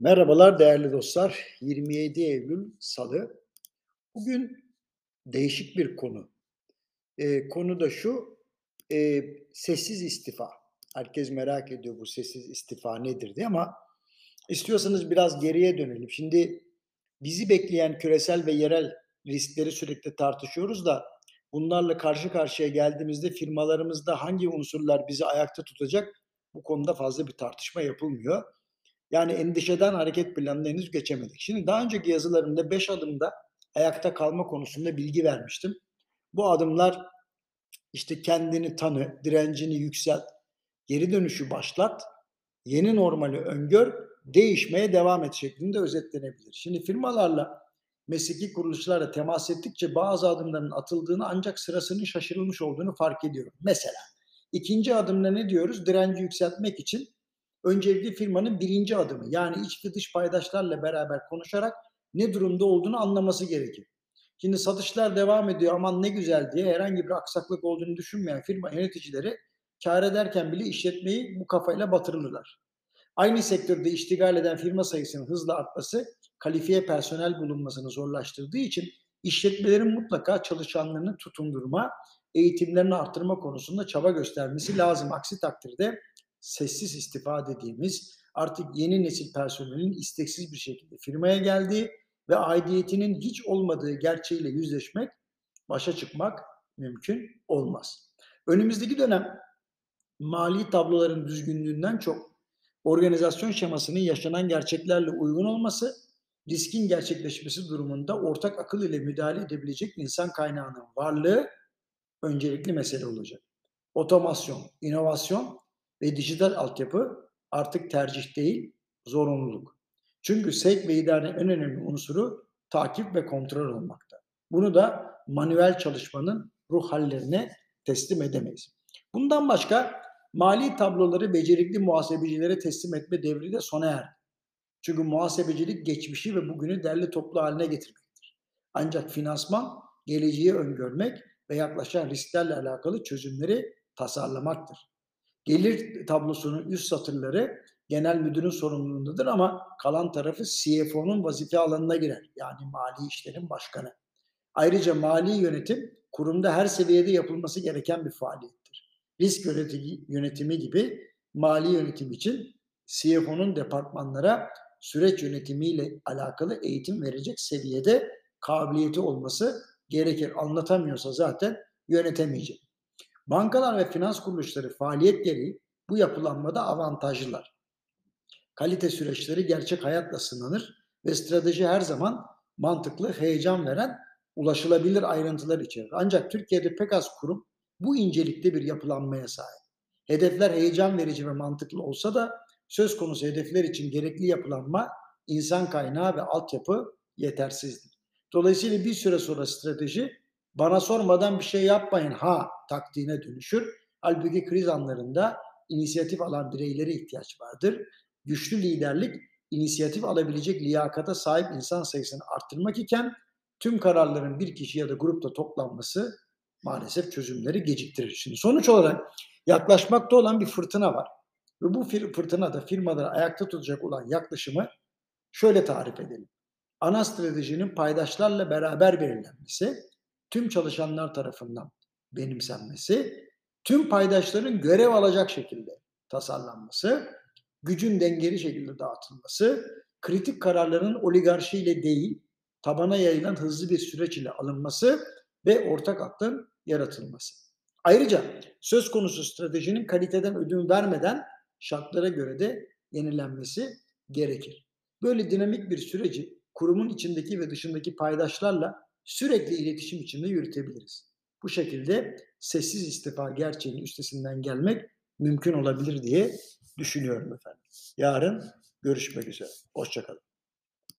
Merhabalar değerli dostlar. 27 Eylül Salı. Bugün değişik bir konu. Eee, konu da şu, eee, sessiz istifa. Herkes merak ediyor bu sessiz istifa nedir diye ama istiyorsanız biraz geriye dönelim. Şimdi bizi bekleyen küresel ve yerel riskleri sürekli tartışıyoruz da bunlarla karşı karşıya geldiğimizde firmalarımızda hangi unsurlar bizi ayakta tutacak bu konuda fazla bir tartışma yapılmıyor. Yani endişeden hareket planına henüz geçemedik. Şimdi daha önceki yazılarımda 5 adımda ayakta kalma konusunda bilgi vermiştim. Bu adımlar işte kendini tanı, direncini yükselt, geri dönüşü başlat, yeni normali öngör, değişmeye devam et şeklinde özetlenebilir. Şimdi firmalarla, mesleki kuruluşlarla temas ettikçe bazı adımların atıldığını ancak sırasının şaşırılmış olduğunu fark ediyorum. Mesela ikinci adımda ne diyoruz? Direnci yükseltmek için öncelikle firmanın birinci adımı. Yani iç ve dış paydaşlarla beraber konuşarak ne durumda olduğunu anlaması gerekir. Şimdi satışlar devam ediyor aman ne güzel diye herhangi bir aksaklık olduğunu düşünmeyen firma yöneticileri kar ederken bile işletmeyi bu kafayla batırırlar. Aynı sektörde iştigal eden firma sayısının hızla artması kalifiye personel bulunmasını zorlaştırdığı için işletmelerin mutlaka çalışanlarını tutundurma, eğitimlerini arttırma konusunda çaba göstermesi lazım. Aksi takdirde sessiz istifa dediğimiz artık yeni nesil personelin isteksiz bir şekilde firmaya geldiği ve aidiyetinin hiç olmadığı gerçeğiyle yüzleşmek, başa çıkmak mümkün olmaz. Önümüzdeki dönem mali tabloların düzgünlüğünden çok organizasyon şemasının yaşanan gerçeklerle uygun olması, riskin gerçekleşmesi durumunda ortak akıl ile müdahale edebilecek insan kaynağının varlığı öncelikli mesele olacak. Otomasyon, inovasyon ve dijital altyapı artık tercih değil, zorunluluk. Çünkü sevk ve idarenin en önemli unsuru takip ve kontrol olmakta. Bunu da manuel çalışmanın ruh hallerine teslim edemeyiz. Bundan başka mali tabloları becerikli muhasebecilere teslim etme devri de sona erdi. Çünkü muhasebecilik geçmişi ve bugünü derli toplu haline getirmektir. Ancak finansman geleceği öngörmek ve yaklaşan risklerle alakalı çözümleri tasarlamaktır. Gelir tablosunun üst satırları genel müdürün sorumluluğundadır ama kalan tarafı CFO'nun vazife alanına girer. Yani mali işlerin başkanı. Ayrıca mali yönetim kurumda her seviyede yapılması gereken bir faaliyettir. Risk yönetimi, gibi mali yönetim için CFO'nun departmanlara süreç yönetimiyle alakalı eğitim verecek seviyede kabiliyeti olması gerekir. Anlatamıyorsa zaten yönetemeyecek. Bankalar ve finans kuruluşları faaliyet gereği bu yapılanmada avantajlılar. Kalite süreçleri gerçek hayatla sınanır ve strateji her zaman mantıklı, heyecan veren, ulaşılabilir ayrıntılar içerir. Ancak Türkiye'de pek az kurum bu incelikte bir yapılanmaya sahip. Hedefler heyecan verici ve mantıklı olsa da söz konusu hedefler için gerekli yapılanma, insan kaynağı ve altyapı yetersizdir. Dolayısıyla bir süre sonra strateji bana sormadan bir şey yapmayın ha taktiğine dönüşür. Halbuki kriz anlarında inisiyatif alan bireylere ihtiyaç vardır. Güçlü liderlik inisiyatif alabilecek liyakata sahip insan sayısını arttırmak iken tüm kararların bir kişi ya da grupta toplanması maalesef çözümleri geciktirir. Şimdi sonuç olarak yaklaşmakta olan bir fırtına var. Ve bu fırtına da firmaları ayakta tutacak olan yaklaşımı şöyle tarif edelim. Ana stratejinin paydaşlarla beraber belirlenmesi, tüm çalışanlar tarafından benimsenmesi, tüm paydaşların görev alacak şekilde tasarlanması, gücün dengeli şekilde dağıtılması, kritik kararların oligarşiyle değil, tabana yayılan hızlı bir süreç ile alınması ve ortak aklın yaratılması. Ayrıca söz konusu stratejinin kaliteden ödün vermeden şartlara göre de yenilenmesi gerekir. Böyle dinamik bir süreci kurumun içindeki ve dışındaki paydaşlarla sürekli iletişim içinde yürütebiliriz. Bu şekilde sessiz istifa gerçeğinin üstesinden gelmek mümkün olabilir diye düşünüyorum efendim. Yarın görüşmek üzere. Hoşçakalın.